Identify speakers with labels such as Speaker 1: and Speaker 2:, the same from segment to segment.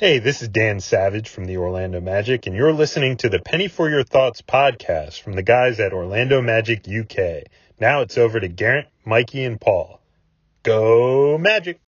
Speaker 1: Hey, this is Dan Savage from the Orlando Magic, and you're listening to the Penny for Your Thoughts podcast from the guys at Orlando Magic UK. Now it's over to Garrett, Mikey, and Paul. Go Magic!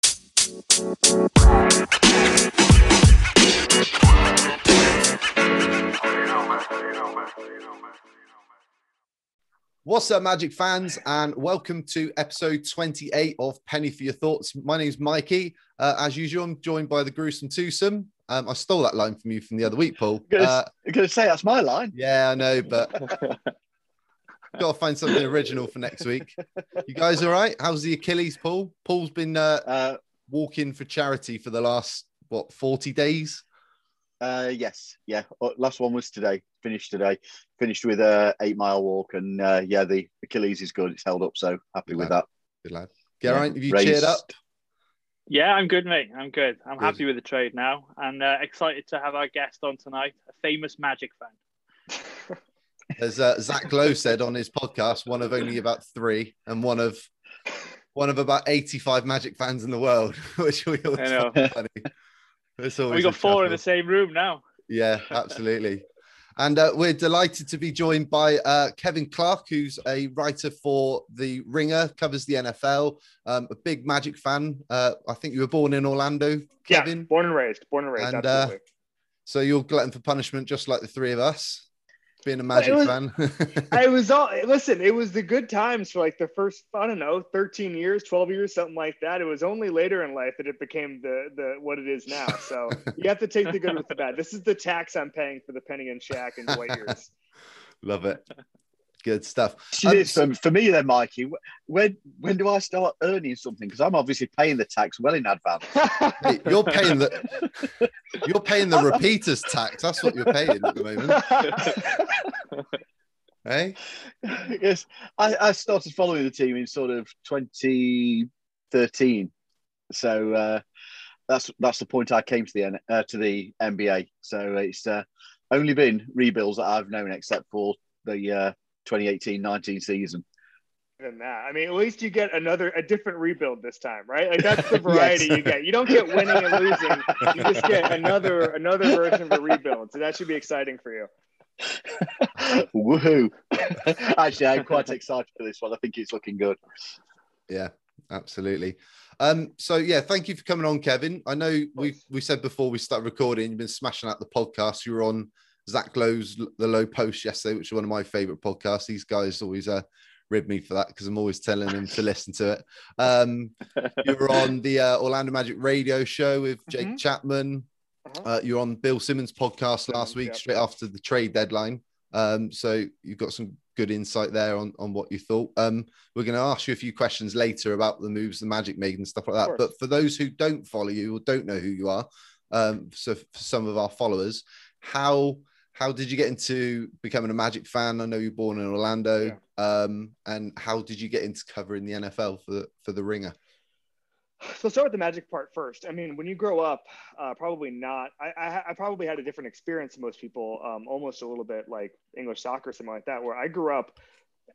Speaker 2: What's up, Magic fans, and welcome to episode 28 of Penny for Your Thoughts. My name's Mikey. Uh, as usual, I'm joined by the gruesome twosome. Um, I stole that line from you from the other week, Paul.
Speaker 3: Gonna,
Speaker 2: Uh,
Speaker 3: gonna say that's my line.
Speaker 2: yeah, I know, but got to find something original for next week. You guys all right? How's the Achilles, Paul? Paul's been uh,
Speaker 3: Uh,
Speaker 2: walking for charity for the last, what, 40 days?
Speaker 3: Uh, yes, yeah. Uh, Last one was today. Finished today. Finished with a eight mile walk, and uh, yeah, the Achilles is good. It's held up, so happy with that.
Speaker 2: Good lad. Geraint, have you
Speaker 3: Raised-
Speaker 2: cheered up?
Speaker 4: Yeah, I'm good, mate. I'm good. I'm
Speaker 2: Good.
Speaker 4: happy with the trade now, and uh, excited to have our guest on tonight, a famous Magic fan.
Speaker 2: As uh, Zach Lowe said on his podcast, one of only about three, and one of one of about eighty-five Magic fans in the world, which we always
Speaker 4: I know.
Speaker 2: find funny. It's always
Speaker 4: We got four in the same room now.
Speaker 2: Yeah, absolutely. And uh, we're delighted to be joined by uh, Kevin Clark, who's a writer for The Ringer, covers the NFL, um, a big Magic fan. Uh, I think you were born in Orlando,
Speaker 4: Yeah,
Speaker 2: Kevin.
Speaker 4: born and raised. Born and raised.
Speaker 2: And, uh,
Speaker 4: absolutely.
Speaker 2: So you're glutton for punishment, just like the three of us, being a Magic
Speaker 4: was-
Speaker 2: fan.
Speaker 4: I was all listen. It was the good times for like the first I don't know, thirteen years, twelve years, something like that. It was only later in life that it became the the what it is now. So you have to take the good with the bad. This is the tax I'm paying for the Penny and Shaq and Dwight years.
Speaker 2: Love it. Good stuff. Um,
Speaker 3: this, um, for me, then, Mikey, when when do I start earning something? Because I'm obviously paying the tax well in advance.
Speaker 2: Hey, you're paying the you're paying the repeaters tax. That's what you're paying at the moment. Hey,
Speaker 3: yes, I, I started following the team in sort of 2013. So uh, that's that's the point I came to the uh, to the NBA. So it's uh, only been rebuilds that I've known, except for the uh, 2018-19 season.
Speaker 4: than that. I mean, at least you get another a different rebuild this time, right? Like that's the variety
Speaker 3: Yes.
Speaker 4: you get. You don't get winning and losing. You just get another another version of a rebuild. So that should be exciting for you.
Speaker 3: Woohoo! Actually, I'm quite excited for this one. I think it's looking good.
Speaker 2: yeah, absolutely. Um, so yeah, thank you for coming on, Kevin. I know we we said before we started recording, you've been smashing out the podcast. You were on Zach Lowe's The Low Post yesterday, which is one of my favorite podcasts. These guys always uh rib me for that because I'm always telling them to listen to it. Um, you were on the uh, Orlando Magic radio show with Jake
Speaker 4: Mhm.
Speaker 2: Chapman.
Speaker 4: Uh-huh.
Speaker 2: Uh, you were on Bill Simmons' podcast last week,
Speaker 4: yep.
Speaker 2: straight after the trade deadline. Um, so you've got some good insight there on, on what you thought. Um, we're going to ask you a few questions later about the moves the Magic made and stuff like that. But for those who don't follow you or don't know who you are, um, so for some of our followers, how how did you get into becoming a Magic fan? I know you're born in Orlando, um, and how did you get into covering the NFL for for the Ringer?
Speaker 4: So let's start with the magic part first. I mean, when you grow up, uh, probably not. I, I, I probably had a different experience than most people, um, almost a little bit like English soccer, or something like that, where I grew up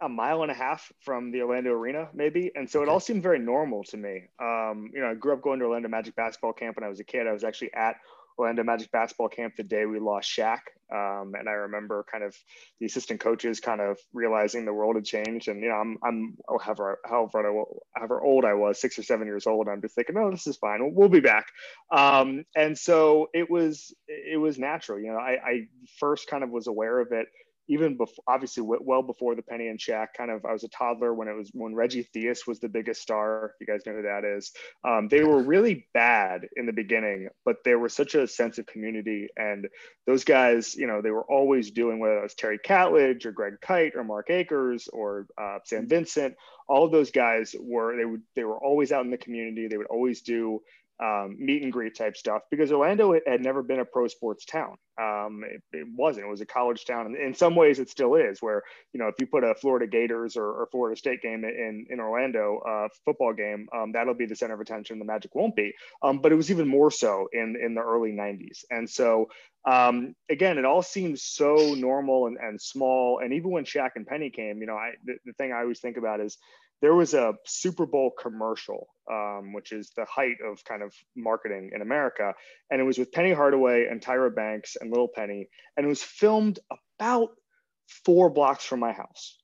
Speaker 4: a mile and a half from the Orlando arena, maybe. And so it all seemed very normal to me. Um, you know, I grew up going to Orlando Magic basketball camp when I was a kid. I was actually at Orlando Magic basketball camp the day we lost Shaq. Um, and I remember kind of the assistant coaches kind of realizing the world had changed. And, you know, I'm, I'm oh, however, however, however old I was, six or seven years old. I'm just thinking, oh, this is fine. We'll, we'll be back. Um, and so it was, it was natural. You know, I, I first kind of was aware of it even before, obviously well before the Penny and Shaq, kind of, I was a toddler when it was when Reggie Theus was the biggest star. You guys know who that is, um, they were really bad in the beginning, but there was such a sense of community, and those guys, you know, they were always doing whether it was Terry Catledge or Greg Kite or Mark Acres or uh, Sam Vincent. All of those guys were they would they were always out in the community. They would always do um, meet and greet type stuff because Orlando had- never been a pro sports town. Um, it, it wasn't. It was a college town, and in some ways, it still is. Where you know, if you put a Florida Gators or, or Florida State game in in Orlando, uh, football game, um, that'll be the center of attention. The Magic won't be. Um, but it was even more so in in the early '90s, and so um, again, it all seems so normal and, and small. And even when Shaq and Penny came, you know, I the, the thing I always think about is there was a Super Bowl commercial, um, which is the height of kind of marketing in America. And it was with Penny Hardaway and Tyra Banks and Little Penny. And it was filmed about four blocks from my house.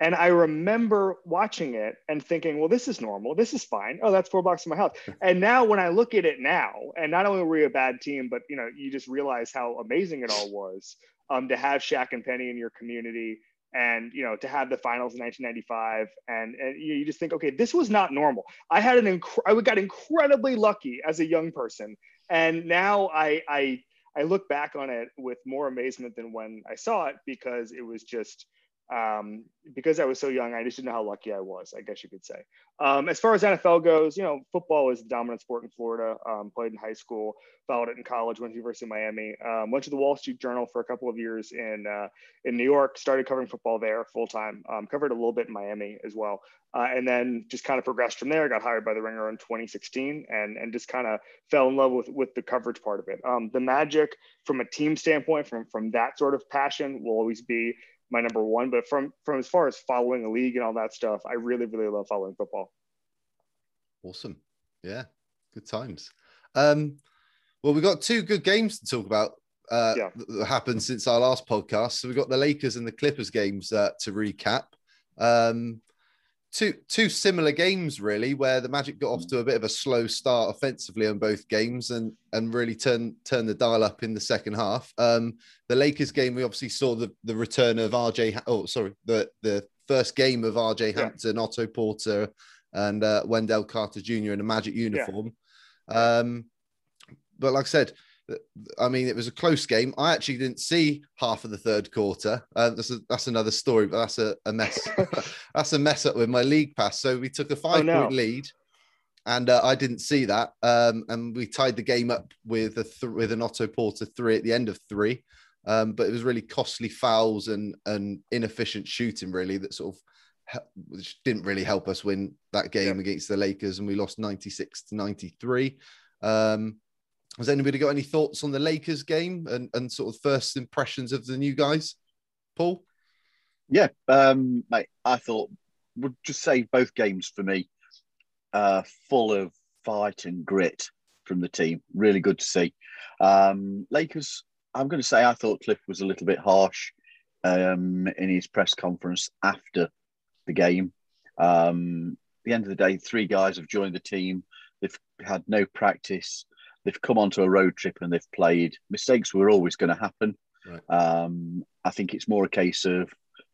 Speaker 4: And I remember watching it and thinking, well, this is normal. This is fine. Oh, that's four blocks from my house. And now when I look at it now, and not only were we a bad team, but you know, you just realize how amazing it all was um, to have Shaq and Penny in your community and you know to have the finals in 1995 and, and you, just think okay this was not normal. I had an inc- i got incredibly lucky as a young person and now i i i look back on it with more amazement than when i saw it because it was just um, because I was so young, I just didn't know how lucky I was, I guess you could say. Um, as far as NFL goes, you know, football is the dominant sport in Florida. Um, played in high school, followed it in college, went to University of Miami, um, went to the Wall Street Journal for a couple of years in uh, in New York, started covering football there full time, um, covered a little bit in Miami as well, uh, and then just kind of progressed from there. Got hired by the Ringer in 2016, and and just kind of fell in love with with the coverage part of it. Um, the Magic, from a team standpoint, from from that sort of passion, will always be my number one. But from from as far as following a league and all that stuff, I really really love following football.
Speaker 2: Awesome, yeah, good times. Um, well, we've got two good games to talk about. Uh, yeah. that happened since our last podcast. So we've got the Lakers and the Clippers games uh, to recap. Um, two two similar games really where the magic got off to a bit of a slow start offensively on both games and and really turn turn the dial up in the second half um the lakers game we obviously saw the the return of rj oh sorry the the first game of rj hampton yeah. otto porter and uh, wendell carter jr in a magic uniform yeah. um but like i said I mean, it was a close game. I actually didn't see half of the third quarter. Uh, that's a, that's another story, but that's a, a mess. that's a mess up with my league pass. So we took a five oh, no. point lead, and uh, I didn't see that. Um, and we tied the game up with a th- with an Otto Porter three at the end of three. Um, but it was really costly fouls and and inefficient shooting, really, that sort of which didn't really help us win that game yeah. against the Lakers, and we lost ninety six to ninety three. Um, has anybody got any thoughts on the Lakers game and, and sort of first impressions of the new guys? Paul?
Speaker 3: Yeah, um, mate, I thought would just say both games for me, uh, full of fight and grit from the team. Really good to see. Um, Lakers, I'm going to say I thought Cliff was a little bit harsh um, in his press conference after the game. Um, at the end of the day, three guys have joined the team. They've had no practice they've come onto a road trip and they've played. Mistakes were always going to happen. Right. Um, I think it's more a case of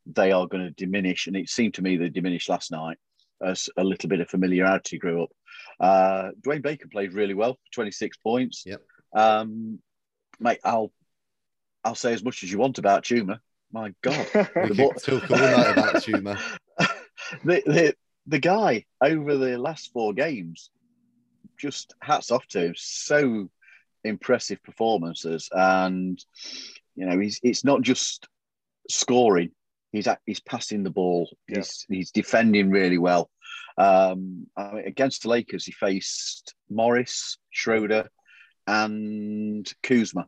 Speaker 3: they are going to diminish, and it seemed to me they diminished last night as a little bit of familiarity grew up. Uh, Dwayne Bacon played really well, 26 points.
Speaker 2: Yep.
Speaker 3: Um, mate, I'll I'll say as much as you want about Chuma. My God,
Speaker 2: we could talk all night about Chuma.
Speaker 3: the, the the guy over the last four games just hats off to him. So impressive performances, and you know he's it's not just scoring. He's he's passing the ball. Yeah. He's he's defending really well. Um, I mean, against the Lakers, he faced Morris, Schroeder, and Kuzma.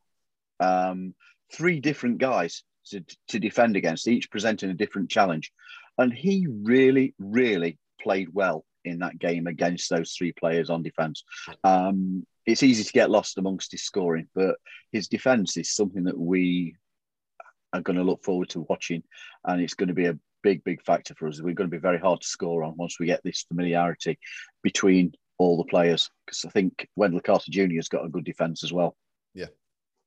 Speaker 3: Um, three different guys to, to defend against, each presenting a different challenge. And he really, really played well in that game against those three players on defence. Um, it's easy to get lost amongst his scoring, but his defence is something that we are going to look forward to watching, and it's going to be a big, big factor for us. We're going to be very hard to score on once we get this familiarity between all the players, because I think Wendell Carter Jr. has got a good defence as well.
Speaker 2: Yeah,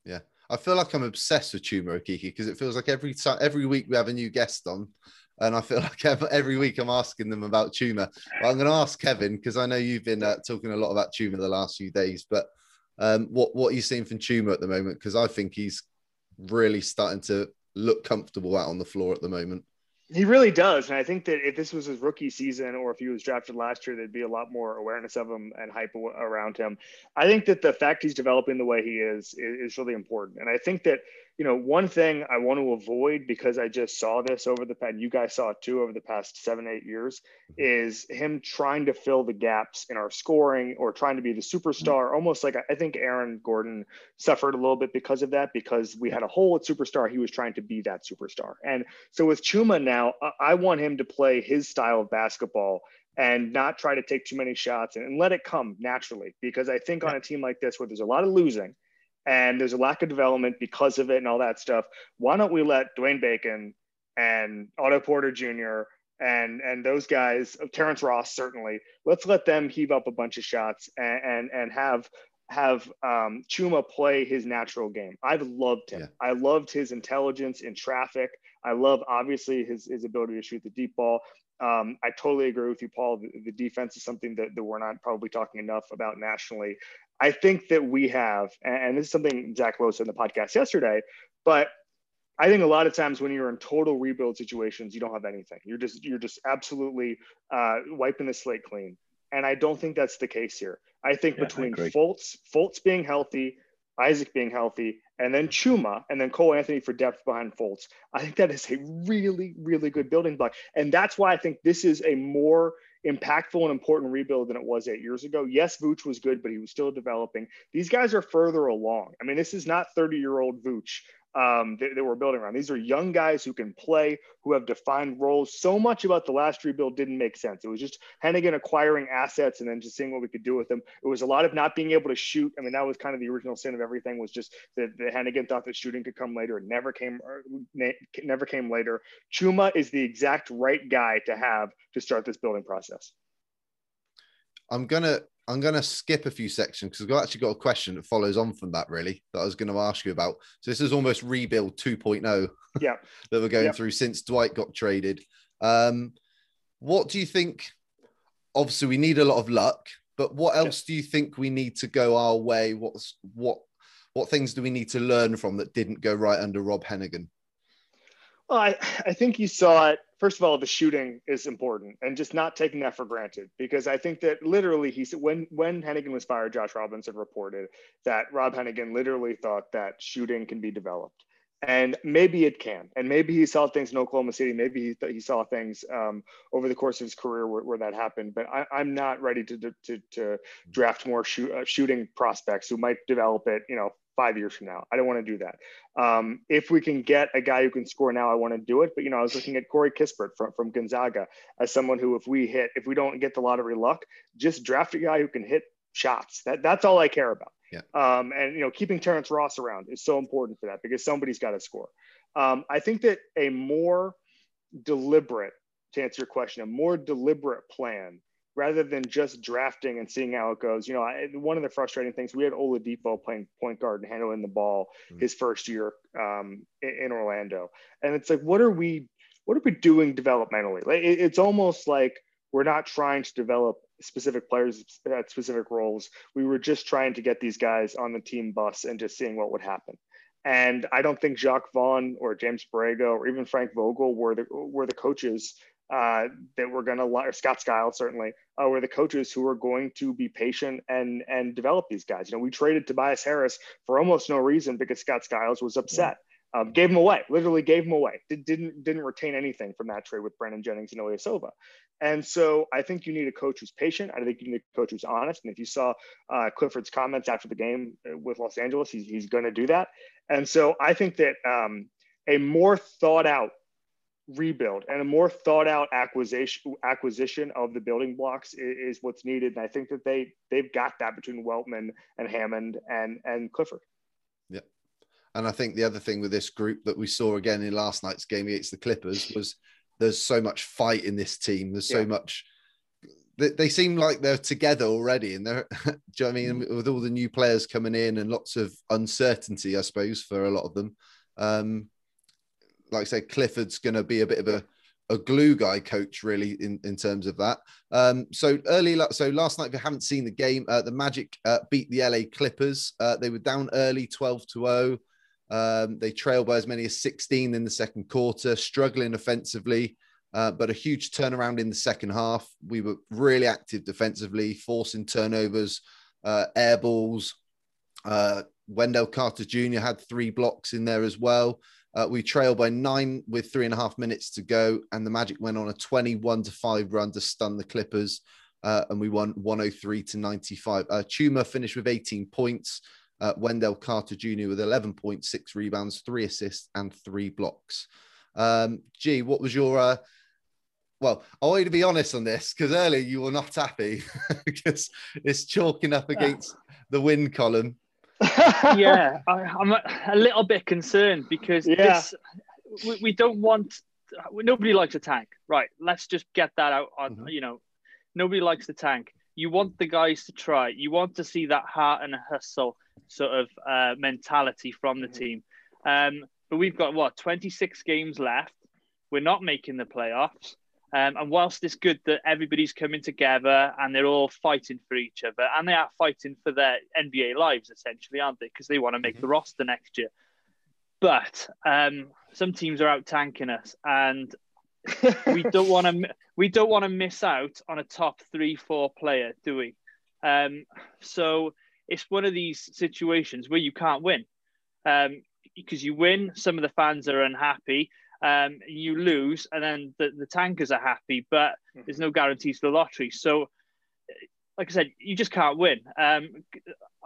Speaker 2: yeah. I feel like I'm obsessed with Chuma Okeke because it feels like every time, every week we have a new guest on, and I feel like every week I'm asking them about Chuma. But I'm going to ask Kevin because I know you've been uh, talking a lot about Chuma the last few days. But um, what what are you seeing from Chuma at the moment? Because I think he's really starting to look comfortable out on the floor at the moment.
Speaker 4: He really does, and I think that if this was his rookie season, or if he was drafted last year, there'd be a lot more awareness of him and hype around him. I think that the fact he's developing the way he is, is really important, and I think that you know, one thing I want to avoid because I just saw this over the past, you guys saw it too over the past seven, eight years, mm-hmm. is him trying to fill the gaps in our scoring or trying to be the superstar. Mm-hmm. Almost like I think Aaron Gordon suffered a little bit because of that, because we had a hole at superstar. He was trying to be that superstar. And so with Chuma now, I want him to play his style of basketball and not try to take too many shots and, and let it come naturally. Because I think on a team like this where there's a lot of losing, and there's a lack of development because of it and all that stuff. Why don't we let Dwayne Bacon and Otto Porter Jr. and and those guys, Terrence Ross certainly, let's let them heave up a bunch of shots and and, and have have um, Chuma play his natural game. I've loved him. Yeah. I loved his intelligence in traffic. I love obviously his his ability to shoot the deep ball. Um, I totally agree with you, Paul. The, the, defense is something that, that we're not probably talking enough about nationally. I think that we have, and this is something Zach Lowe said in the podcast yesterday, but I think a lot of times when you're in total rebuild situations, you don't have anything. You're just you're just absolutely uh, wiping the slate clean, and I don't think that's the case here. I think yeah, between I Fultz, Fultz being healthy, Isaac being healthy, and then Chuma, and then Cole Anthony for depth behind Fultz, I think that is a really really good building block, and that's why I think this is a more impactful and important rebuild than it was eight years ago. Yes, Vooch was good, but he was still developing. These guys are further along. I mean, this is not 30 year old Vooch um, that, that, we're building around. These are young guys who can play, who have defined roles. So much about the last rebuild didn't make sense. It was just Hennigan acquiring assets and then just seeing what we could do with them. It was a lot of not being able to shoot. I mean, that was kind of the original sin of everything was just that, that Hennigan thought that shooting could come later. It never came, never came later. Chuma is the exact right guy to have to start this building process.
Speaker 2: I'm gonna I'm going to skip a few sections because I've actually got a question that follows on from that, really, that I was going to ask you about. So this is almost rebuild 2.0
Speaker 4: yeah.
Speaker 2: that we're going through since Dwight got traded. Um, what do you think? Obviously, we need a lot of luck, but what else do you think we need to go our way? What's what what things do we need to learn from that didn't go right under Rob Hennigan?
Speaker 4: Well, I, I think you saw it. First of all, the shooting is important and just not taking that for granted because I think that literally he said when when Hennigan was fired, Josh Robbins reported that Rob Hennigan literally thought that shooting can be developed. And maybe it can. And maybe he saw things in Oklahoma City. Maybe he, th- he saw things um, over the course of his career where, where that happened. But I, am not ready to, to, to draft more shoot, uh, shooting prospects who might develop it, you know, five years from now. I don't want to do that. Um, if we can get a guy who can score now, I want to do it. But you know, I was looking at Corey Kispert from, from Gonzaga as someone who, if we hit, if we don't get the lottery luck, just draft a guy who can hit shots. That that's all I care about.
Speaker 2: Yeah.
Speaker 4: Um, and you know, keeping Terrence Ross around is so important for that because somebody's got to score. Um, I think that a more deliberate, to answer your question, a more deliberate plan rather than just drafting and seeing how it goes. You know, I, one of the frustrating things we had Oladipo playing point guard and handling the ball mm-hmm. his first year um, in, Orlando, and it's like, what are we, what are we doing developmentally? Like, it, it's almost like we're not trying to develop specific players at specific roles. We were just trying to get these guys on the team bus and just seeing what would happen. And I don't think Jacques Vaughn or James Borrego or even Frank Vogel were the were the coaches uh, that we're going to, or Scott Skiles certainly, uh, were the coaches who are going to be patient and and develop these guys. You know, we traded Tobias Harris for almost no reason because Scott Skiles was upset. Um, gave him away, literally gave him away. Did, didn't didn't retain anything from that trade with Brandon Jennings and Silva. And so I think you need a coach who's patient. I think you need a coach who's honest. And if you saw uh, Clifford's comments after the game uh, with Los Angeles, he's, he's going to do that. And so I think that um, a more thought out rebuild and a more thought out acquisition acquisition of the building blocks is, is, what's needed. And I think that they they've got that between Weltman and Hammond and and Clifford.
Speaker 2: Yeah. And I think the other thing with this group that we saw again in last night's game against the Clippers was there's so much fight in this team. There's so yeah. much they, they seem like they're together already and they're do you know I mean mm. with all the new players coming in and lots of uncertainty, I suppose, for a lot of them. Um, like I said, Clifford's going to be a bit of a, a glue guy coach, really, in, in terms of that. Um, so early, so last night, if you haven't seen the game, uh, the Magic uh, beat the LA Clippers. Uh, they were down early, 12 to 0. Um, they trailed by as many as 16 in the second quarter, struggling offensively, uh, but a huge turnaround in the second half. We were really active defensively, forcing turnovers, uh, air balls, uh, Wendell Carter Jr. had three blocks in there as well. Uh, we trailed by nine with three and a half minutes to go, and the Magic went on a 21 to 5 run to stun the Clippers. Uh, and we won 103 to 95. Uh, Chuma finished with 18 points. Uh, Wendell Carter Jr. with 11.6 rebounds, three assists, and three blocks. Um, G, what was your uh, well, I want you to be honest on this because earlier you were not happy because it's chalking up against the win column.
Speaker 5: Yeah, I, am a, a, little bit concerned because yeah. this, we, we, don't want nobody likes a tank, right? Let's just get that out on mm-hmm. you know, nobody likes the tank. You want the guys to try. You want to see that heart and hustle sort of uh, mentality from the mm-hmm. team. Um, but we've got what 26 games left. We're not making the playoffs. Um, and whilst it's good that everybody's coming together and they're all fighting for each other, and they are fighting for their NBA lives essentially, aren't they? Because they want to make mm-hmm. the roster next year. But um, some teams are out tanking us, and we don't want to we don't want to miss out on a top three four player, do we? Um, so it's one of these situations where you can't win um, because you win, some of the fans are unhappy um, you lose, and then the, the tankers are happy, but mm-hmm. there's no guarantees for the lottery. So, like I said, you just can't win. Um,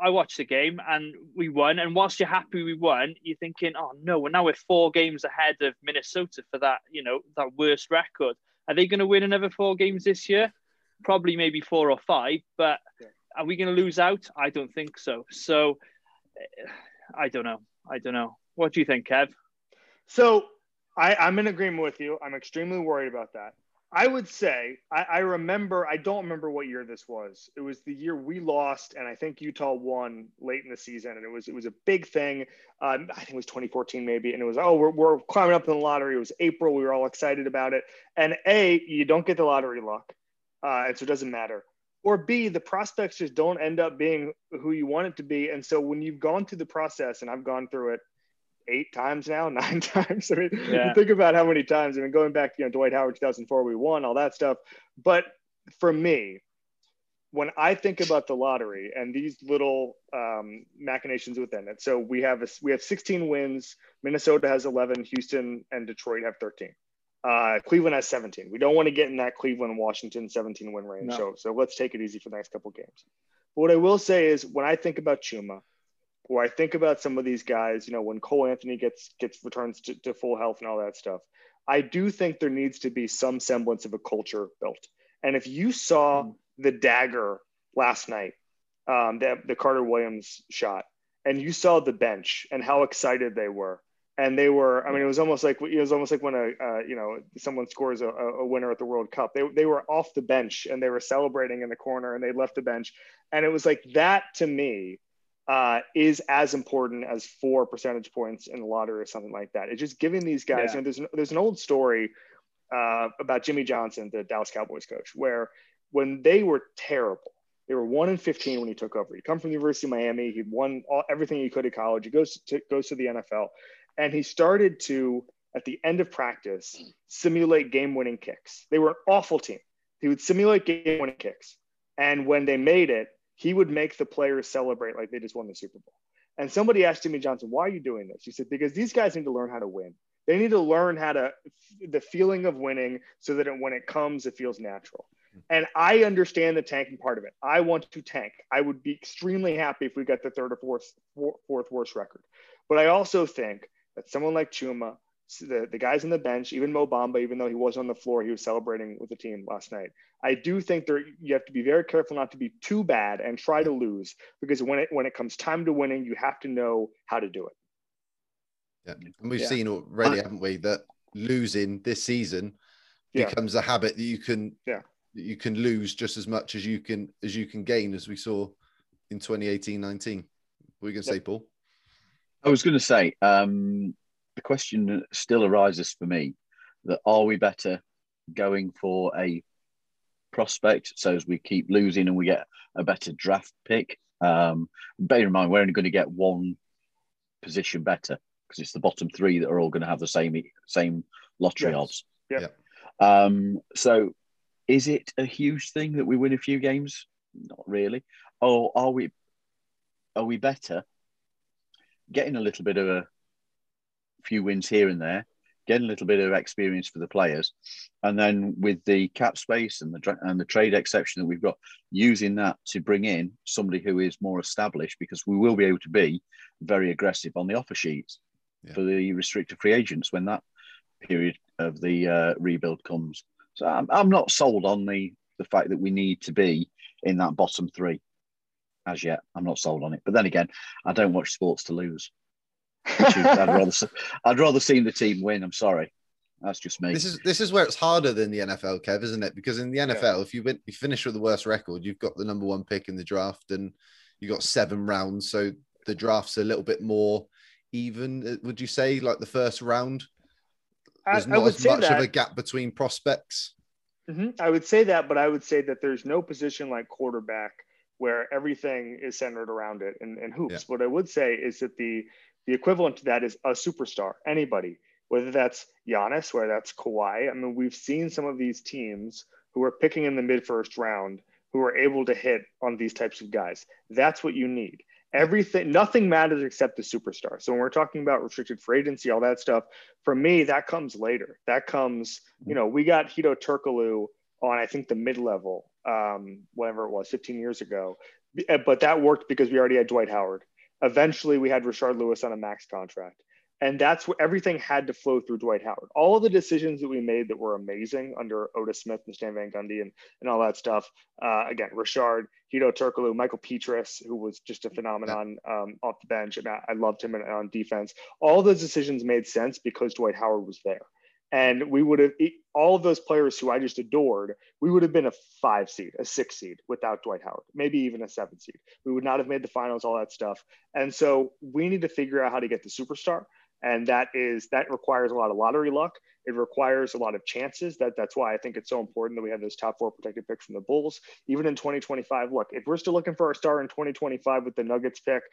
Speaker 5: I watched the game and we won. And whilst you're happy we won, you're thinking, oh no, well now we're four games ahead of Minnesota for that, you know, that worst record. Are they going to win another four games this year? Probably maybe four or five, but yeah. are we going to lose out? I don't think so. So I don't know. I don't know. What do you think, Kev?
Speaker 4: So I, I'm in agreement with you. I'm extremely worried about that. I would say I, I, remember. I don't remember what year this was. It was the year we lost, and I think Utah won late in the season, and it was it was a big thing. Um, I think it was 2014 maybe, and it was oh we're, we're climbing up in the lottery. It was April. We were all excited about it. And a you don't get the lottery luck, uh, and so it doesn't matter. Or B the prospects just don't end up being who you want it to be, and so when you've gone through the process, and I've gone through it eight times now, nine times. I mean, yeah. think about how many times. I mean, going back, you know, Dwight Howard 2004, we won all that stuff. But for me, when I think about the lottery and these little um, machinations within it, so we have a, we have 16 wins. Minnesota has 11. Houston and Detroit have 13. Uh, Cleveland has 17. We don't want to get in that Cleveland Washington 17 win range. No. So so let's take it easy for the next couple games. But what I will say is when I think about Chuma, where I think about some of these guys, you know, when Cole Anthony gets gets returns to, to full health and all that stuff, I do think there needs to be some semblance of a culture built. And if you saw mm. the dagger last night, um, the, the Carter Williams shot, and you saw the bench and how excited they were, and they were, I mean, it was almost like it was almost like when a uh, you know someone scores a, a winner at the World Cup. They they were off the bench and they were celebrating in the corner and they left the bench, and it was like that to me uh, is as important as four percentage points in the lottery or something like that. It's just giving these guys. Yeah. You know, there's there's an old story uh, about Jimmy Johnson, the Dallas Cowboys coach, where when they were terrible, they were one in fifteen when he took over. He come from the University of Miami. He won all, everything he could at college. He goes to goes to the NFL, and he started to at the end of practice simulate game-winning kicks. They were an awful team. He would simulate game-winning kicks, and when they made it, he would make the players celebrate like they just won the Super Bowl. And somebody asked Jimmy Johnson, why are you doing this? He said, because these guys need to learn how to win. They need to learn how to, the feeling of winning so that it, when it comes, it feels natural. And I understand the tanking part of it. I want to tank. I would be extremely happy if we got the third or fourth, fourth worst record. But I also think that someone like Chuma, the, the guys on the bench, even Mo Bamba, even though he was on the floor, he was celebrating with the team last night. I do think there you have to be very careful not to be too bad and try to lose because when it when it comes time to winning, you have to know how to do it.
Speaker 2: Yeah, and we've yeah. seen already, haven't we, that losing this season yeah. becomes a habit that you can
Speaker 4: yeah
Speaker 2: you can lose just as much as you can as you can gain, as we saw in 2018-19. What are you going to say, Paul?
Speaker 3: I was going to say um, the question still arises for me that are we better going for a prospect so as we keep losing and we get a better draft pick? Um, bear in mind we're only going to get one position better because it's the bottom three that are all going to have the same same lottery yes. odds.
Speaker 4: Yeah
Speaker 3: um, so is it a huge thing that we win a few games? Not really. Or are we are we better getting a little bit of a few wins here and there, getting a little bit of experience for the players, and then with the cap space and the and the trade exception that we've got, using that to bring in somebody who is more established because we will be able to be very aggressive on the offer sheets yeah. for the restricted free agents when that period of the uh, rebuild comes. So I'm, I'm not sold on the the fact that we need to be in that bottom three as yet. I'm not sold on it. But then again, I don't watch sports to lose. I'd rather I'd rather see the team win. I'm sorry. That's just me.
Speaker 2: This is this is where it's harder than the NFL, Kev, isn't it? Because in the NFL, yeah. if you win, you finish with the worst record, you've got the number one pick in the draft, and you got seven rounds, so the draft's a little bit more even. Uh, would you say, like the first round? There's not as much that. of a gap between prospects.
Speaker 4: Mm-hmm. I would say that, but I would say that there's no position like quarterback where everything is centered around it and, and hoops. Yeah. What I would say is that the the equivalent to that is a superstar, anybody, whether that's Giannis, whether that's Kawhi. I mean, we've seen some of these teams who are picking in the mid first round who are able to hit on these types of guys. That's what you need. Everything, nothing matters except the superstar. So when we're talking about restricted free agency, all that stuff, for me, that comes later. That comes, you know, we got Hedo Turkoglu on, I think, the mid level, um, whatever it was, 15 years ago. But that worked because we already had Dwight Howard. Eventually, we had Rashard Lewis on a max contract. And that's what everything had to flow through Dwight Howard. All of the decisions that we made that were amazing under Otis Smith and Stan Van Gundy and, and all that stuff. Uh, again, Rashard, Hedo Turkoglu, Michael Pietrus, who was just a phenomenon um, off the bench. And I, I loved him on defense. All those decisions made sense because Dwight Howard was there. And we would have all of those players who I just adored, we would have been a five seed, a six seed without Dwight Howard, maybe even a seven seed. We would not have made the finals, all that stuff. And so we need to figure out how to get the superstar. And that is that requires a lot of lottery luck. It requires a lot of chances. That that's why I think it's so important that we have those top four protected picks from the Bulls. Even in 2025, look, if we're still looking for our star in 2025 with the Nuggets pick,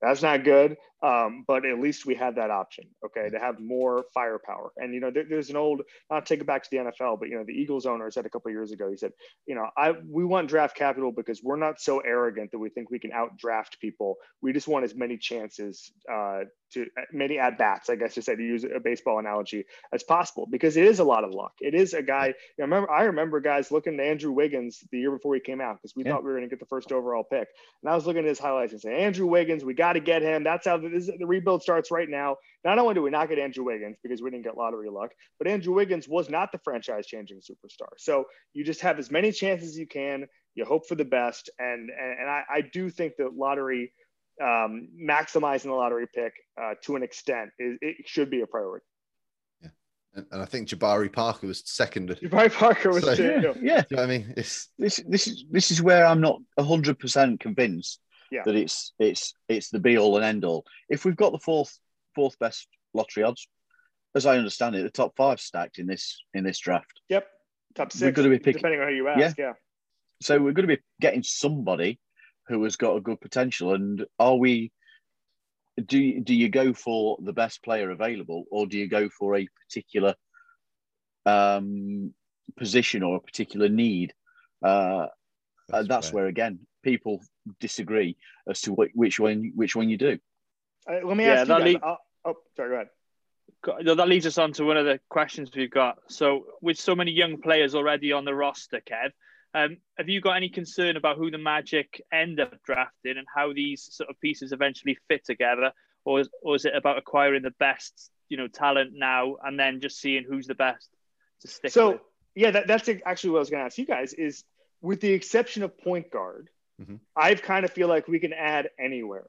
Speaker 4: that's not good. Um, but at least we had that option, okay, to have more firepower. And you know, there, there's an old, to take it back to the NFL, but you know, the Eagles owner said a couple years ago, he said, you know, I we want draft capital because we're not so arrogant that we think we can outdraft people. We just want as many chances uh, to many at bats, I guess to say to use a baseball analogy as possible, because it is a lot of luck. It is a guy. You know, remember, I remember guys looking at Andrew Wiggins the year before he came out because we yeah. thought we were going to get the first overall pick, and I was looking at his highlights and saying, Andrew Wiggins, we got to get him. That's how this, the rebuild starts right now. Not only do we not get Andrew Wiggins because we didn't get lottery luck, but Andrew Wiggins was not the franchise-changing superstar. So you just have as many chances as you can. You hope for the best, and and, and I, I do think that lottery um, maximizing the lottery pick uh, to an extent is it should be a priority.
Speaker 2: Yeah, and, and I think Jabari Parker was second.
Speaker 4: Jabari Parker was so,
Speaker 3: yeah. yeah. You know I mean, it's this this is this is where I'm not hundred percent convinced yeah. that it's it's it's the be all and end all. If we've got the fourth fourth best lottery odds, as I understand it, the top five stacked in this in this draft.
Speaker 4: Yep, top 6 we're going to be picking, depending on who you ask. Yeah. yeah.
Speaker 3: So we're going to be getting somebody who has got a good potential. And are we? Do you, do you go for the best player available, or do you go for a particular um, position or a particular need? Uh, that's, that's where again people disagree as to what, which one which one you do.
Speaker 4: Uh, let me yeah, ask you. Guys, oh, sorry. Go ahead
Speaker 5: that leads us on to one of the questions we've got. So, with so many young players already on the roster, Kev, um, have you got any concern about who the Magic end up drafting and how these sort of pieces eventually fit together, or is, or is it about acquiring the best, you know, talent now and then just seeing who's the best to stick
Speaker 4: so,
Speaker 5: with?
Speaker 4: yeah, that, that's actually what I was going to ask you guys. Is with the exception of point guard, mm-hmm. I kind of feel like we can add anywhere.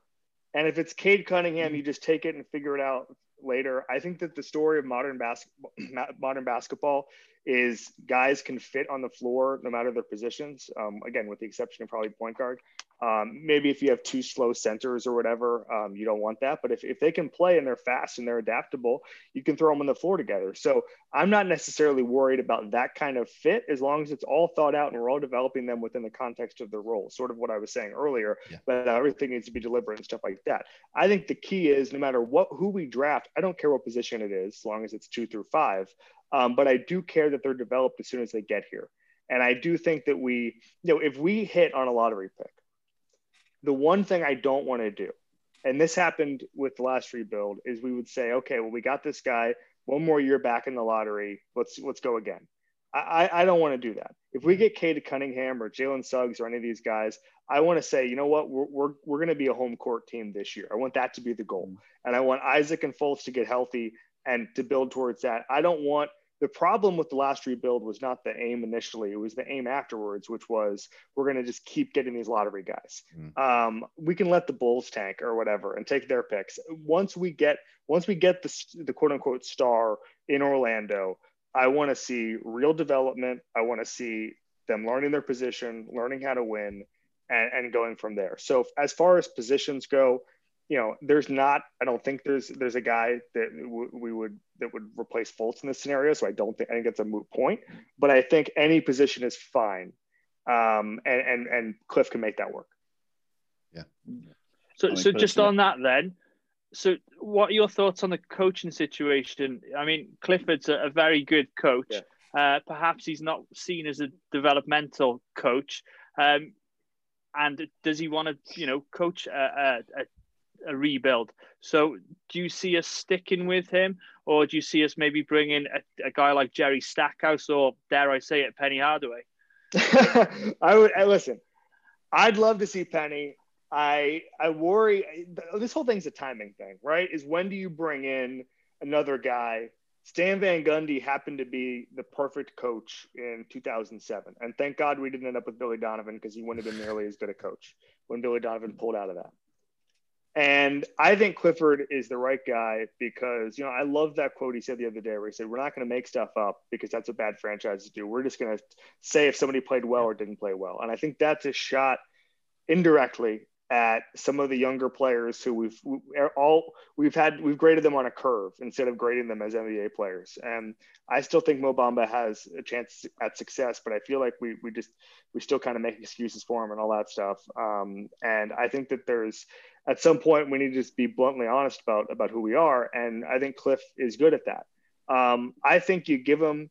Speaker 4: And if it's Cade Cunningham, you just take it and figure it out later. I think that the story of modern basketball, modern basketball is guys can fit on the floor no matter their positions. Um, again, with the exception of probably point guard. Um, maybe if you have two slow centers or whatever, um, you don't want that. But if, if they can play and they're fast and they're adaptable, you can throw them on the floor together. So I'm not necessarily worried about that kind of fit as long as it's all thought out and we're all developing them within the context of their role. Sort of what I was saying earlier, yeah. but everything needs to be deliberate and stuff like that. I think the key is no matter what who we draft, I don't care what position it is, as long as it's two through five. Um, but I do care that they're developed as soon as they get here. And I do think that we, you know, if we hit on a lottery pick, the one thing I don't want to do and this happened with the last rebuild, is we would say, okay, well, we got this guy one more year back in the lottery. Let's let's go again. I, I don't want to do that. If we get Cade Cunningham or Jalen Suggs or any of these guys, I want to say, you know what, we're, we're, we're going to be a home court team this year. I want that to be the goal. And I want Isaac and Fultz to get healthy and to build towards that. I don't want the problem with the last rebuild was not the aim initially; it was the aim afterwards, which was we're going to just keep getting these lottery guys. Mm. Um, we can let the Bulls tank or whatever and take their picks. Once we get once we get the the quote unquote star in Orlando, I want to see real development. I want to see them learning their position, learning how to win, and, and going from there. So as far as positions go, you know, there's not. I don't think there's there's a guy that w- we would that would replace Fultz in this scenario. So I don't think I think it's a moot point. But I think any position is fine, um, and and and Cliff can make that work.
Speaker 2: Yeah.
Speaker 5: So so just on that then. So what are your thoughts on the coaching situation? I mean, Clifford's a, a very good coach. Yeah. Uh, perhaps he's not seen as a developmental coach. Um, and does he want to, you know, coach a, a, a rebuild. So do you see us sticking with him, or do you see us maybe bringing a, a guy like Jerry Stackhouse, or dare I say it, Penny Hardaway?
Speaker 4: I would I, listen. I'd love to see Penny. I I worry. This whole thing's a timing thing, right? Is when do you bring in another guy? Stan Van Gundy happened to be the perfect coach in 2007, and thank God we didn't end up with Billy Donovan because he wouldn't have been nearly as good a coach when Billy Donovan pulled out of that. And I think Clifford is the right guy because, you know, I love that quote he said the other day where he said, We're not going to make stuff up because that's what bad franchises do. We're just going to say if somebody played well or didn't play well. And I think that's a shot indirectly at some of the younger players who we've we, all we've had we've graded them on a curve instead of grading them as NBA players. And I still think Mo Bamba has a chance at success, but I feel like we we just we still kind of make excuses for him and all that stuff. Um, and I think that there's at some point we need to just be bluntly honest about about who we are. And I think Cliff is good at that. Um, I think you give him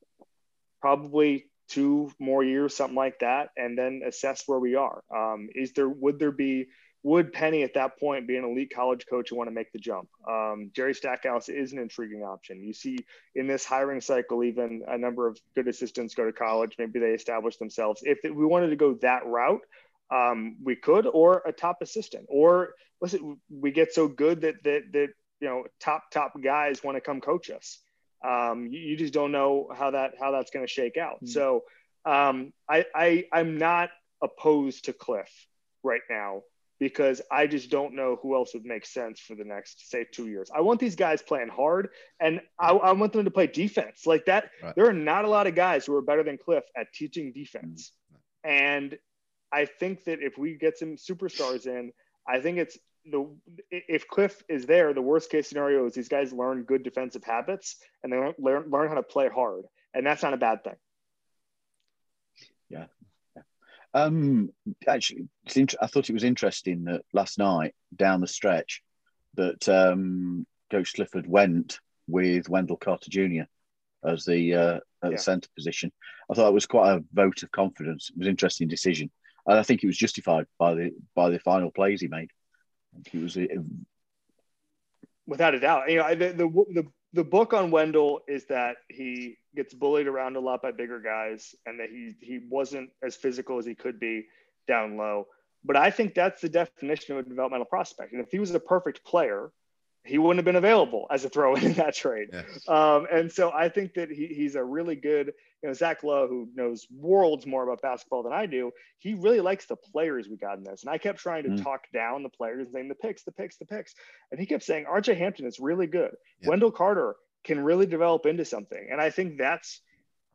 Speaker 4: probably two more years, something like that, and then assess where we are. Um, is there would there be would Penny at that point be an elite college coach and want to make the jump? Um, Jerry Stackhouse is an intriguing option. You see in this hiring cycle, even a number of good assistants go to college. Maybe they establish themselves. If we wanted to go that route, um, we could, or a top assistant, or listen, we get so good that that that you know top top guys want to come coach us. Um, you, you, just don't know how that how that's going to shake out. Mm-hmm. So um, I, I I'm not opposed to Cliff right now because I just don't know who else would make sense for the next, say, two years. I want these guys playing hard and I, I want them to play defense like that. Right. There are not a lot of guys who are better than Cliff at teaching defense. Mm-hmm. And I think that if we get some superstars in, I think it's the if Cliff is there, the worst case scenario is these guys learn good defensive habits and they learn learn how to play hard, and that's not a bad thing.
Speaker 3: Yeah, um, actually, I thought it was interesting that last night down the stretch that um, Coach Clifford went with Wendell Carter Jr. as the uh, at yeah. the centre position. I thought it was quite a vote of confidence. It was an interesting decision, and I think it was justified by the by the final plays he made. He was a,
Speaker 4: without a doubt. You know, the, the the the book on Wendell is that he gets bullied around a lot by bigger guys and that he he wasn't as physical as he could be down low. But I think that's the definition of a developmental prospect. And if he was a perfect player, he wouldn't have been available as a throw in that trade. Yes. Um, and so I think that he, he's a really good, you know, Zach Lowe, who knows worlds more about basketball than I do, he really likes the players we got in this. And I kept trying to mm. talk down the players and saying the picks, the picks, the picks. And he kept saying RJ Hampton is really good. Yeah. Wendell Carter can really develop into something. And I think that's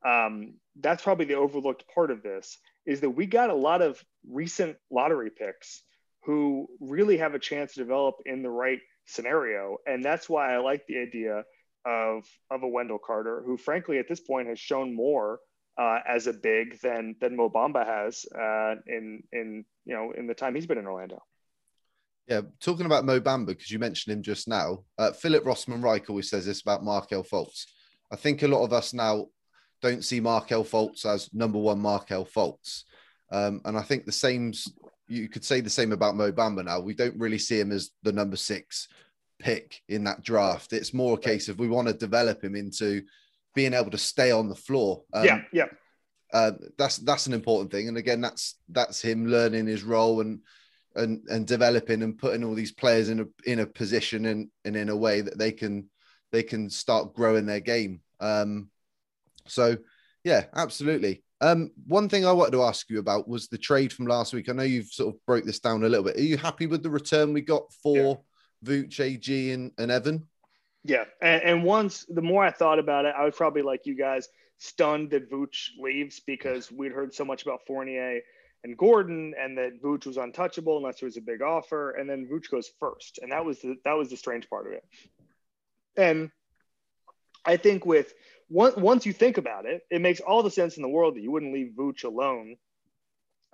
Speaker 4: um, that's probably the overlooked part of this is that we got a lot of recent lottery picks who really have a chance to develop in the right – scenario. And that's why I like the idea of of a Wendell Carter, who frankly at this point has shown more uh, as a big than than Mo Bamba has uh, in in you know in the time he's been in Orlando.
Speaker 2: Yeah, talking about Mo Bamba because you mentioned him just now. Uh, Philip Rossman Reich always says this about Markelle Fultz. I think a lot of us now don't see Markelle Fultz as number one Markelle Fultz, um, and I think the same's you could say the same about Mo Bamba now. We don't really see him as the number six pick in that draft. It's more a case of we want to develop him into being able to stay on the floor.
Speaker 4: Um, yeah, yeah.
Speaker 2: Uh, that's that's an important thing, and again, that's that's him learning his role and and and developing and putting all these players in a in a position and and in a way that they can they can start growing their game. Um, so yeah, absolutely. Um, one thing I wanted to ask you about was the trade from last week. I know you've sort of broke this down a little bit. Are you happy with the return we got for yeah. Vooch, AG, and, and Evan?
Speaker 4: Yeah, and, and, once the more I thought about it, I was probably like you guys stunned that Vooch leaves because we'd heard so much about Fournier and Gordon, and that Vooch was untouchable unless there was a big offer, and then Vooch goes first, and that was the that was the strange part of it. And I think with once once you think about it, it makes all the sense in the world that you wouldn't leave Vooch alone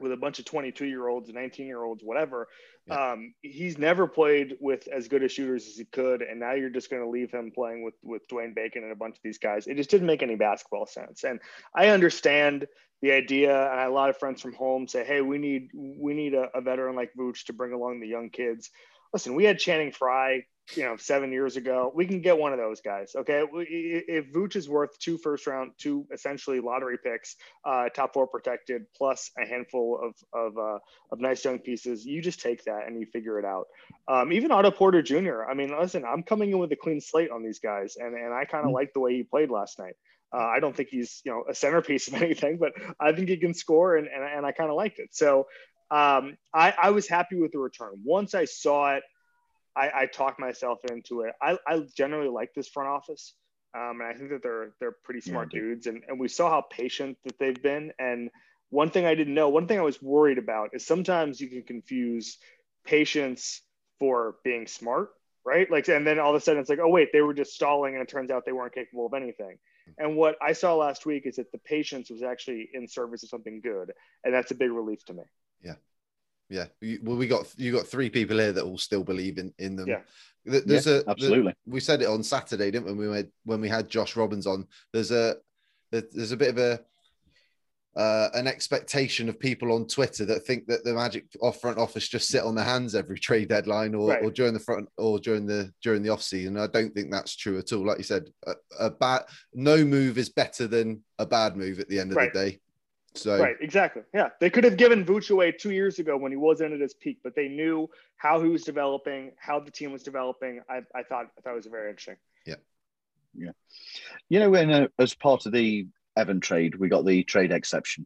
Speaker 4: with a bunch of 22 year olds, 19 year olds, whatever. Yeah. Um, he's never played with as good as shooters as he could, and now you're just going to leave him playing with with Dwayne Bacon and a bunch of these guys. It just didn't make any basketball sense. And I understand the idea, and a lot of friends from home say, "Hey, we need we need a, a veteran like Vooch to bring along the young kids." Listen, we had Channing Frye you know, seven years ago. We can get one of those guys. Okay. If Vooch is worth two first round, two essentially lottery picks, uh, top four protected, plus a handful of, of, uh, of nice young pieces, you just take that and you figure it out. Um, even Otto Porter Jr. I mean, listen, I'm coming in with a clean slate on these guys, and, and I kind of mm-hmm. like the way he played last night. Uh, I don't think he's, you know, a centerpiece of anything, but I think he can score, and, and, and I kind of liked it. So um, I, I was happy with the return. Once I saw it, I, I talked myself into it. I, I generally like this front office. Um, and I think that they're they're pretty smart yeah, dudes, and, and we saw how patient that they've been. And one thing I didn't know, one thing I was worried about is sometimes you can confuse patience for being smart, right? Like, and then all of a sudden it's like, oh wait, they were just stalling, and it turns out they weren't capable of anything. And what I saw last week is that the patience was actually in service of something good, and that's a big relief to me.
Speaker 2: Yeah, yeah. Well, we got you got three people here that will still believe in in them.
Speaker 4: Yeah.
Speaker 2: There's
Speaker 3: yeah, a absolutely.
Speaker 2: The, we said it on Saturday, didn't we? When we had when we had Josh Robbins on. There's a there's a bit of a uh, an expectation of people on Twitter that think that the Magic off front office just sit on their hands every trade deadline or, right. or during the front or during the during the off season. I don't think that's true at all. Like you said, a, a bad no move is better than a bad move at the end of right. the day. So
Speaker 4: right, exactly. Yeah, they could have given Vooch away two years ago when he wasn't at his peak, but they knew how he was developing, how the team was developing. I, I thought I thought it was very interesting.
Speaker 2: Yeah,
Speaker 3: yeah. You know, when uh, as part of the Evan trade, we got the trade exception.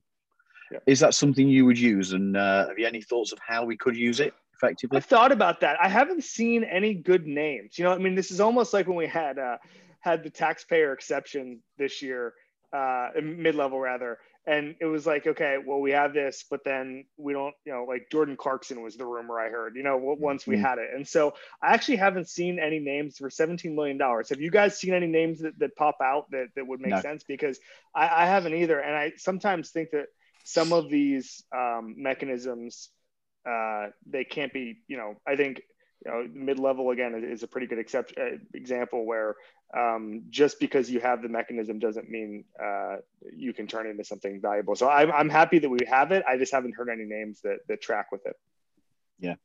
Speaker 3: Yeah. Is that something you would use? And uh, have you any thoughts of how we could use it effectively?
Speaker 4: I thought about that. I haven't seen any good names. You know, I mean, this is almost like when we had uh, had the taxpayer exception this year, uh, mid level rather and it was like okay well we have this but then we don't you know like jordan clarkson was the rumor i heard you know once we mm-hmm. had it and so i actually haven't seen any names for 17 million dollars have you guys seen any names that, that pop out that, that would make no. sense because I, I haven't either and i sometimes think that some of these um, mechanisms uh, they can't be you know i think you know, mid-level again is a pretty good except, uh, example where um, just because you have the mechanism doesn't mean uh, you can turn it into something valuable. So I'm, I'm happy that we have it. I just haven't heard any names that, that track with it.
Speaker 3: Yeah.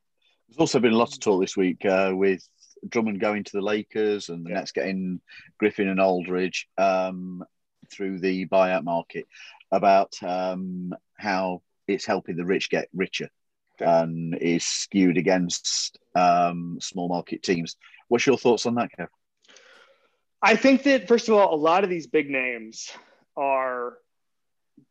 Speaker 3: There's also been a lot of talk this week uh, with Drummond going to the Lakers and the yeah. Nets getting Griffin and Aldridge um, through the buyout market about um, how it's helping the rich get richer and is skewed against um, small market teams. What's your thoughts on that, Kev?
Speaker 4: I think that first of all, a lot of these big names are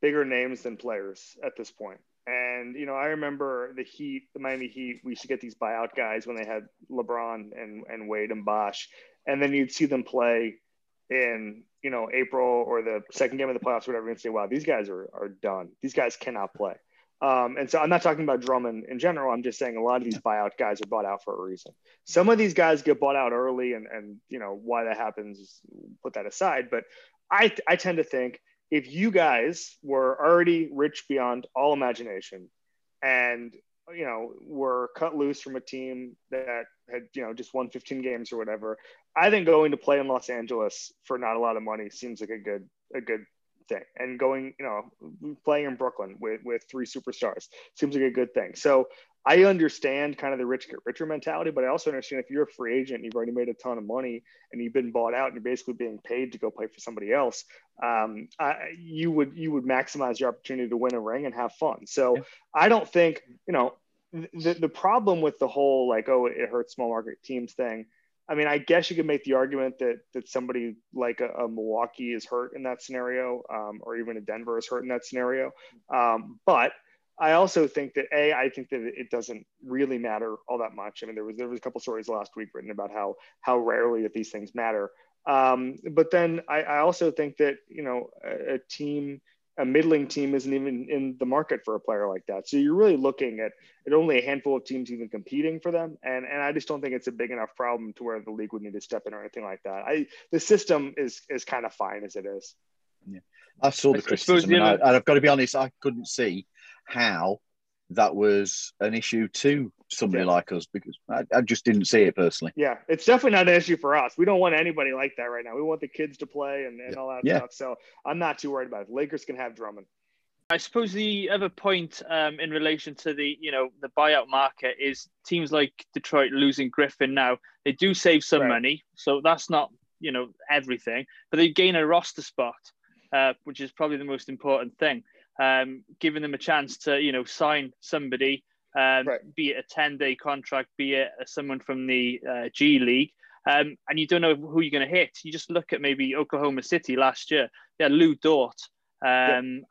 Speaker 4: bigger names than players at this point. And you know, I remember the Heat, the Miami Heat. We used to get these buyout guys when they had LeBron and and Wade and Bosh, and then you'd see them play in you know April or the second game of the playoffs, or whatever, and say, "Wow, these guys are are done. These guys cannot play." Um, and so I'm not talking about Drummond in general. I'm just saying a lot of these buyout guys are bought out for a reason. Some of these guys get bought out early, and and you know why that happens. Put that aside. But I I tend to think if you guys were already rich beyond all imagination, and you know were cut loose from a team that had you know just won 15 games or whatever, I think going to play in Los Angeles for not a lot of money seems like a good a good thing. And going, you know, playing in Brooklyn with, with three superstars seems like a good thing. So I understand kind of the rich get richer mentality, but I also understand if you're a free agent, and you've already made a ton of money and you've been bought out and you're basically being paid to go play for somebody else, um, I, you would you would maximize your opportunity to win a ring and have fun. So yeah. I don't think you know the the problem with the whole like oh it hurts small market teams thing I mean, I guess you could make the argument that that somebody like a, a Milwaukee is hurt in that scenario, um, or even a Denver is hurt in that scenario. Um, but I also think that a I think that it doesn't really matter all that much. I mean, there was there was a couple stories last week written about how how rarely that these things matter. Um, but then I, I also think that you know a, a team a middling team isn't even in the market for a player like that. So you're really looking at, at only a handful of teams even competing for them. And, and I just don't think it's a big enough problem to where the league would need to step in or anything like that. I, the system is, is kind of fine as it is.
Speaker 3: Yeah. I saw the criticism and, I, and I've got to be honest, I couldn't see how that was an issue to somebody yeah. like us because I, I, just didn't see it personally.
Speaker 4: Yeah, it's definitely not an issue for us. We don't want anybody like that right now. We want the kids to play and, and yeah. all that yeah. stuff. So I'm not too worried about it. Lakers can have Drummond.
Speaker 5: I suppose the other point um, in relation to the you know the buyout market is teams like Detroit losing Griffin now. They do save some right. money, so that's not you know everything, but they gain a roster spot, uh, which is probably the most important thing um, giving them a chance to you know sign somebody, um, right. be it a ten day contract, be it someone from the uh, G League. Um, and you don't know who you're going to hit. You just look at maybe Oklahoma City last year. They had Lu Dort um,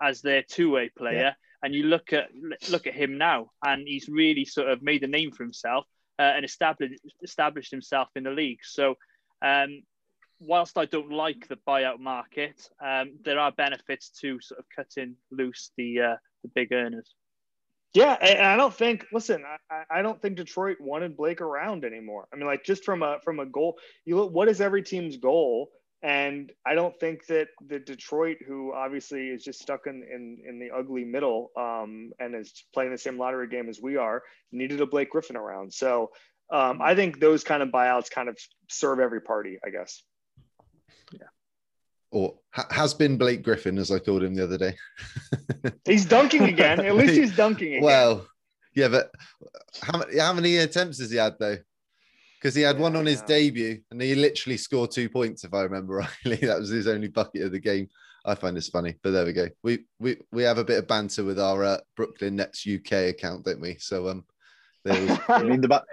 Speaker 5: yeah. as their two-way player, yeah. and you look at look at him now, and he's really sort of made a name for himself uh, and established established himself in the league. So um, whilst I don't like the buyout market, um, there are benefits to sort of cutting loose the uh, the big earners.
Speaker 4: Yeah, and I don't think. Listen, I, I don't think Detroit wanted Blake around anymore. I mean, like just from a from a goal, you look. What is every team's goal? And I don't think that the Detroit, who obviously is just stuck in in, in the ugly middle um, and is playing the same lottery game as we are, needed a Blake Griffin around. So um, I think those kind of buyouts kind of serve every party, I guess.
Speaker 5: Yeah.
Speaker 2: Or ha- has been Blake Griffin, as I called him the other day.
Speaker 4: he's dunking again. At least he's dunking again.
Speaker 2: Well, yeah, but how many, how many attempts has he had though? Because he had yeah, one on his debut and he literally scored two points, if I remember rightly. that was his only bucket of the game. I find this funny, but there we go. We we we have a bit of banter with our uh, Brooklyn Nets UK account, don't we? So um,
Speaker 3: there was. I mean the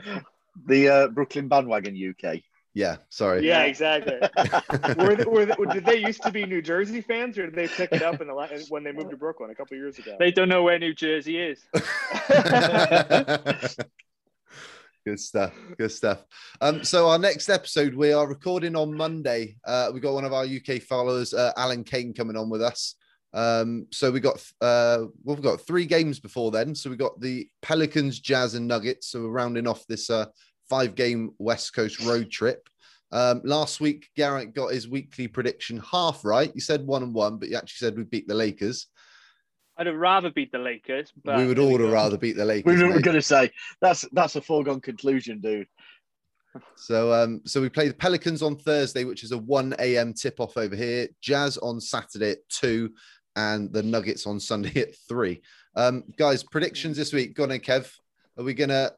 Speaker 3: the uh, Brooklyn bandwagon UK.
Speaker 2: Yeah, sorry.
Speaker 4: Yeah, exactly. were, they, were they, did they used to be New Jersey fans, or did they pick it up in the when they moved to Brooklyn a couple of years ago?
Speaker 5: They don't know where New Jersey is.
Speaker 2: good stuff. Good stuff. Um, so our next episode, we are recording on Monday. Uh, we got one of our UK followers, uh, Alan Kane, coming on with us. Um, so we got uh, we've got three games before then. So we got the Pelicans, Jazz, and Nuggets. So we're rounding off this uh, five game West Coast road trip. Um, last week, Garrett got his weekly prediction half right. You said one and one, but you actually said we'd beat the Lakers.
Speaker 5: I'd have rather beat the Lakers, but
Speaker 2: we would all rather beat the Lakers.
Speaker 3: We were going to say that's that's a foregone conclusion, dude.
Speaker 2: So, um, so we play the Pelicans on Thursday, which is a one a.m. tip off over here. Jazz on Saturday at two, and the Nuggets on Sunday at three. Um, guys, predictions this week. Go on, Kev. Are we gonna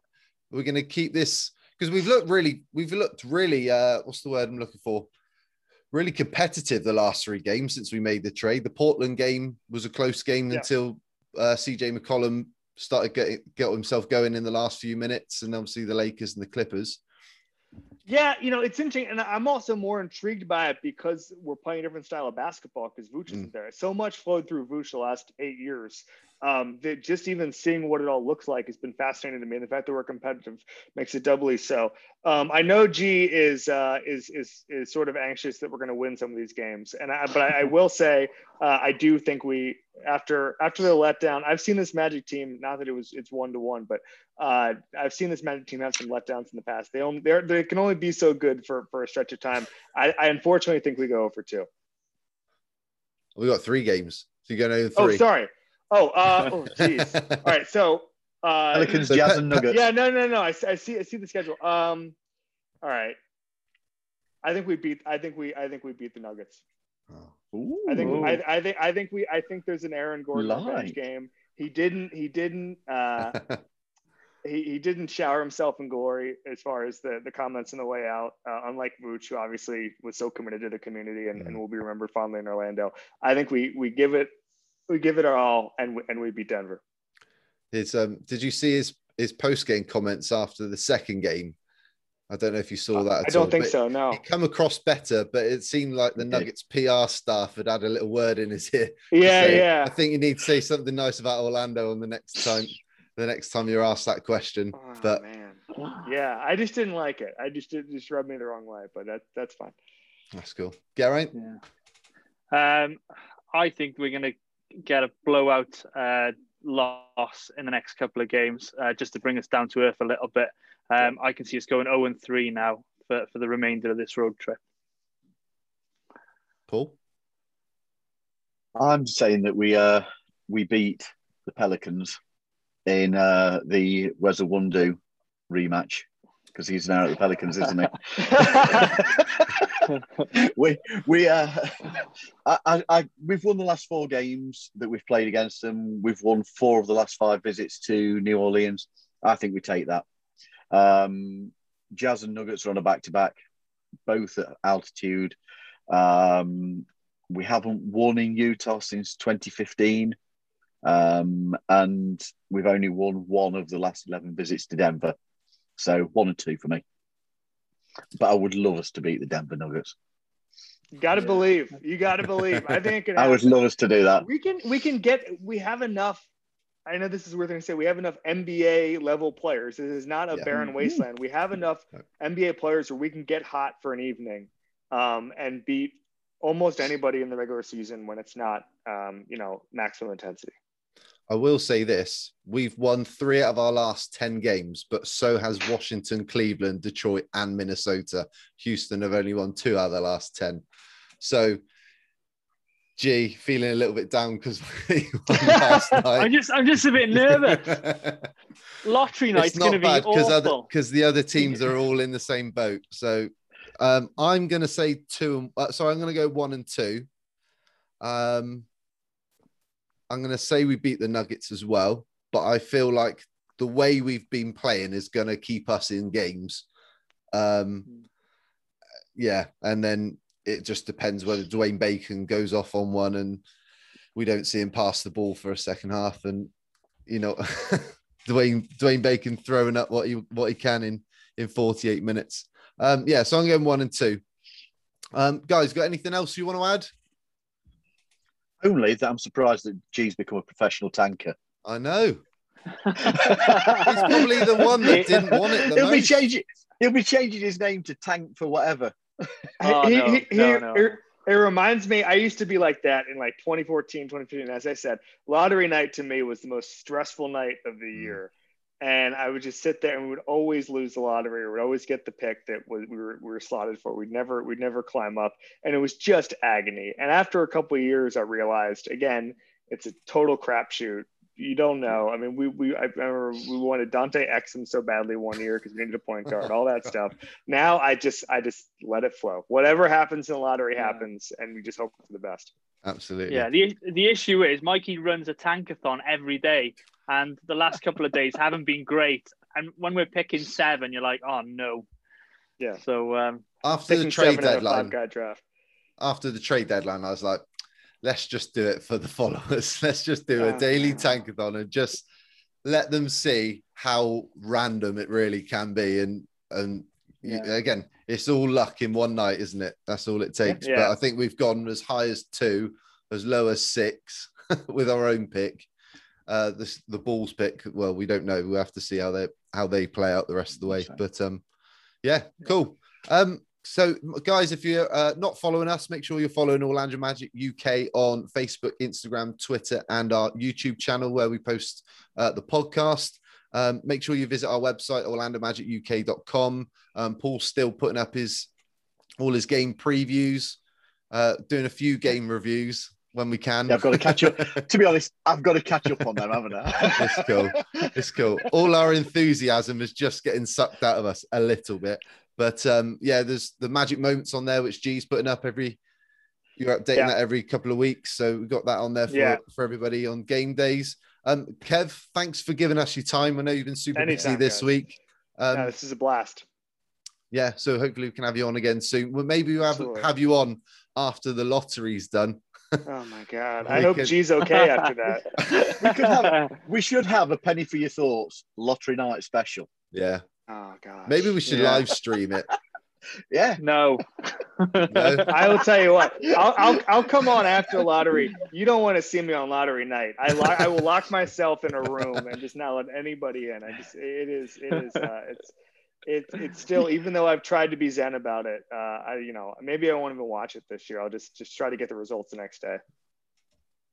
Speaker 2: are we gonna keep this because we've looked really, we've looked really, uh, what's the word I'm looking for? Really competitive the last three games since we made the trade. The Portland game was a close game yeah. until uh, CJ McCollum started getting get himself going in the last few minutes, and obviously the Lakers and the Clippers.
Speaker 4: Yeah, you know, it's interesting. And I'm also more intrigued by it because we're playing a different style of basketball because Vooch isn't mm. there. So much flowed through Vooch the last eight years um, that just even seeing what it all looks like has been fascinating to me. And the fact that we're competitive makes it doubly so. Um, I know G is uh, is is is sort of anxious that we're going to win some of these games, and I, but I, I will say uh, I do think we after after the letdown. I've seen this Magic team. Not that it was it's one to one, but uh, I've seen this Magic team have some letdowns in the past. They only they they can only be so good for for a stretch of time. I, I unfortunately think we go over two.
Speaker 2: We got three games. So you're going
Speaker 4: to oh, three. Oh, sorry. Oh, uh, oh, jeez. All right, so uh,
Speaker 3: Pelicans, Jazz, and Nuggets.
Speaker 4: Yeah, no, no, no. I, I see. I see the schedule. Um, all right. I think we beat. I think we. I think we beat the Nuggets. Oh. I think I, I, think I think we I think there's an Aaron Gordon revenge game. He didn't he didn't uh, he, he didn't shower himself in glory as far as the, the comments on the way out. Uh, unlike Vooch, who obviously was so committed to the community and, mm. and will be remembered fondly in Orlando. I think we we give it we give it our all and we, and we beat Denver.
Speaker 2: His um, did you see his his post game comments after the second game? I don't know if you saw that.
Speaker 4: I don't
Speaker 2: all,
Speaker 4: think so. No,
Speaker 2: it come across better, but it seemed like the Nuggets PR staff had had a little word in his ear.
Speaker 4: Yeah, say, yeah.
Speaker 2: I think you need to say something nice about Orlando on the next time the next time you're asked that question. Oh, but
Speaker 4: man. yeah, I just didn't like it. I just it just rubbed me the wrong way, but that that's fine.
Speaker 2: That's cool. Gary?
Speaker 5: Yeah. Um, I think we're gonna get a blowout uh, loss in the next couple of games, uh, just to bring us down to earth a little bit. Um, I can see us going 0 and 3 now for, for the remainder of this road trip.
Speaker 2: Paul?
Speaker 3: I'm saying that we uh we beat the Pelicans in uh, the Wes Iwundu rematch because he's now at the Pelicans, isn't he? we we uh, I, I, I, we've won the last four games that we've played against them. We've won four of the last five visits to New Orleans. I think we take that. Um, Jazz and Nuggets are on a back to back, both at altitude. Um, we haven't won in Utah since 2015. Um, and we've only won one of the last 11 visits to Denver. So one and two for me. But I would love us to beat the Denver Nuggets.
Speaker 4: You got to yeah. believe. You got to believe. I think
Speaker 3: I would love us to do that.
Speaker 4: We can. We can get. We have enough. I know this is weird thing to say. We have enough NBA level players. This is not a yeah. barren mm-hmm. wasteland. We have enough NBA players where we can get hot for an evening, um, and beat almost anybody in the regular season when it's not, um, you know, maximum intensity.
Speaker 2: I will say this we've won three out of our last 10 games, but so has Washington, Cleveland, Detroit, and Minnesota. Houston have only won two out of the last 10. So, gee, feeling a little bit down because
Speaker 5: I'm just, I'm just a bit nervous. Lottery night's going to be awful
Speaker 2: because the other teams are all in the same boat. So, um, I'm going to say two. Uh, so I'm going to go one and two. Um, I'm going to say we beat the Nuggets as well, but I feel like the way we've been playing is going to keep us in games. Um, yeah, and then it just depends whether Dwayne Bacon goes off on one and we don't see him pass the ball for a second half, and you know, Dwayne Dwayne Bacon throwing up what he what he can in in 48 minutes. Um, yeah, so I'm going one and two. Um, guys, got anything else you want to add?
Speaker 3: Only that I'm surprised that G's become a professional tanker.
Speaker 2: I know. He's probably the one that didn't want it.
Speaker 3: he'll most. be changing. He'll be changing his name to Tank for whatever.
Speaker 4: oh, he, no, he, no, no. It, it, reminds me. I used to be like that in like 2014, 2015. As I said, lottery night to me was the most stressful night of the mm. And I would just sit there and we would always lose the lottery we'd always get the pick that we were, we were slotted for. We'd never, we'd never climb up and it was just agony. And after a couple of years, I realized again, it's a total crapshoot. You don't know. I mean, we, we, I remember we wanted Dante Exum so badly one year because we needed a point guard, all that stuff. Now I just, I just let it flow. Whatever happens in the lottery yeah. happens and we just hope for the best.
Speaker 2: Absolutely.
Speaker 5: Yeah. The, the issue is Mikey runs a tankathon every day and the last couple of days haven't been great. And when we're picking seven, you're like, oh no.
Speaker 4: Yeah.
Speaker 5: So um,
Speaker 2: after the trade deadline, after the trade deadline, I was like, let's just do it for the followers. let's just do a daily tankathon and just let them see how random it really can be. And and yeah. again, it's all luck in one night, isn't it? That's all it takes. Yeah. But I think we've gone as high as two, as low as six with our own pick. Uh, the the Bulls pick, well, we don't know. We'll have to see how they how they play out the rest of the way. But um, yeah, cool. Um, so guys, if you're uh, not following us, make sure you're following Orlando Magic UK on Facebook, Instagram, Twitter, and our YouTube channel where we post uh, the podcast. Um, make sure you visit our website, orlandomagic.uk.com. Um, Paul's still putting up his all his game previews, uh, doing a few game reviews when we can.
Speaker 3: Yeah, I've got to catch up. to be honest, I've got to catch up on them, haven't I?
Speaker 2: it's cool. It's cool. All our enthusiasm is just getting sucked out of us a little bit. But um, yeah, there's the magic moments on there which G's putting up every you're updating yeah. that every couple of weeks. So we've got that on there for, yeah. for everybody on game days. Um, Kev, thanks for giving us your time. I know you've been super Anytime, busy this guys. week.
Speaker 4: Um, no, this is a blast.
Speaker 2: Yeah, so hopefully we can have you on again soon. Well, maybe we'll have, have you on after the lottery's done.
Speaker 4: oh my god! I hope G's okay after that.
Speaker 5: we could have, we should have a penny for your thoughts lottery night special.
Speaker 2: Yeah.
Speaker 4: Oh god.
Speaker 2: Maybe we should yeah. live stream it.
Speaker 5: Yeah.
Speaker 4: No. no. I will tell you what. I'll, I'll, I'll come on after lottery. You don't want to see me on lottery night. I lo- I will lock myself in a room and just not let anybody in. I just it is it is uh, it's it, it's still even though I've tried to be zen about it. Uh, I you know maybe I won't even watch it this year. I'll just just try to get the results the next day.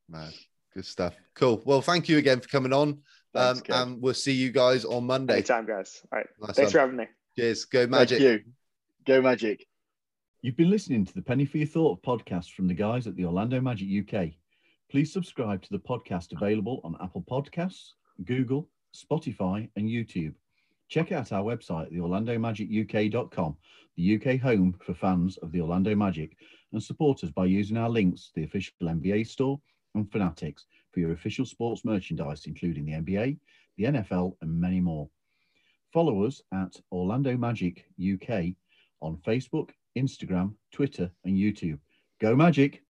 Speaker 2: Man, good stuff. Cool. Well, thank you again for coming on. Thanks, um, and we'll see you guys on Monday.
Speaker 4: Anytime, guys. All right. Nice Thanks one. for having me.
Speaker 2: Cheers. Go Magic.
Speaker 5: Go Magic.
Speaker 3: You've been listening to the Penny for Your Thought podcast from the guys at the Orlando Magic UK. Please subscribe to the podcast available on Apple Podcasts, Google, Spotify, and YouTube. Check out our website, theorlandomagicuk.com, the UK home for fans of the Orlando Magic, and support us by using our links to the official NBA store and Fanatics for your official sports merchandise, including the NBA, the NFL, and many more. Follow us at Orlando Magic UK on Facebook, Instagram, Twitter, and YouTube. Go Magic!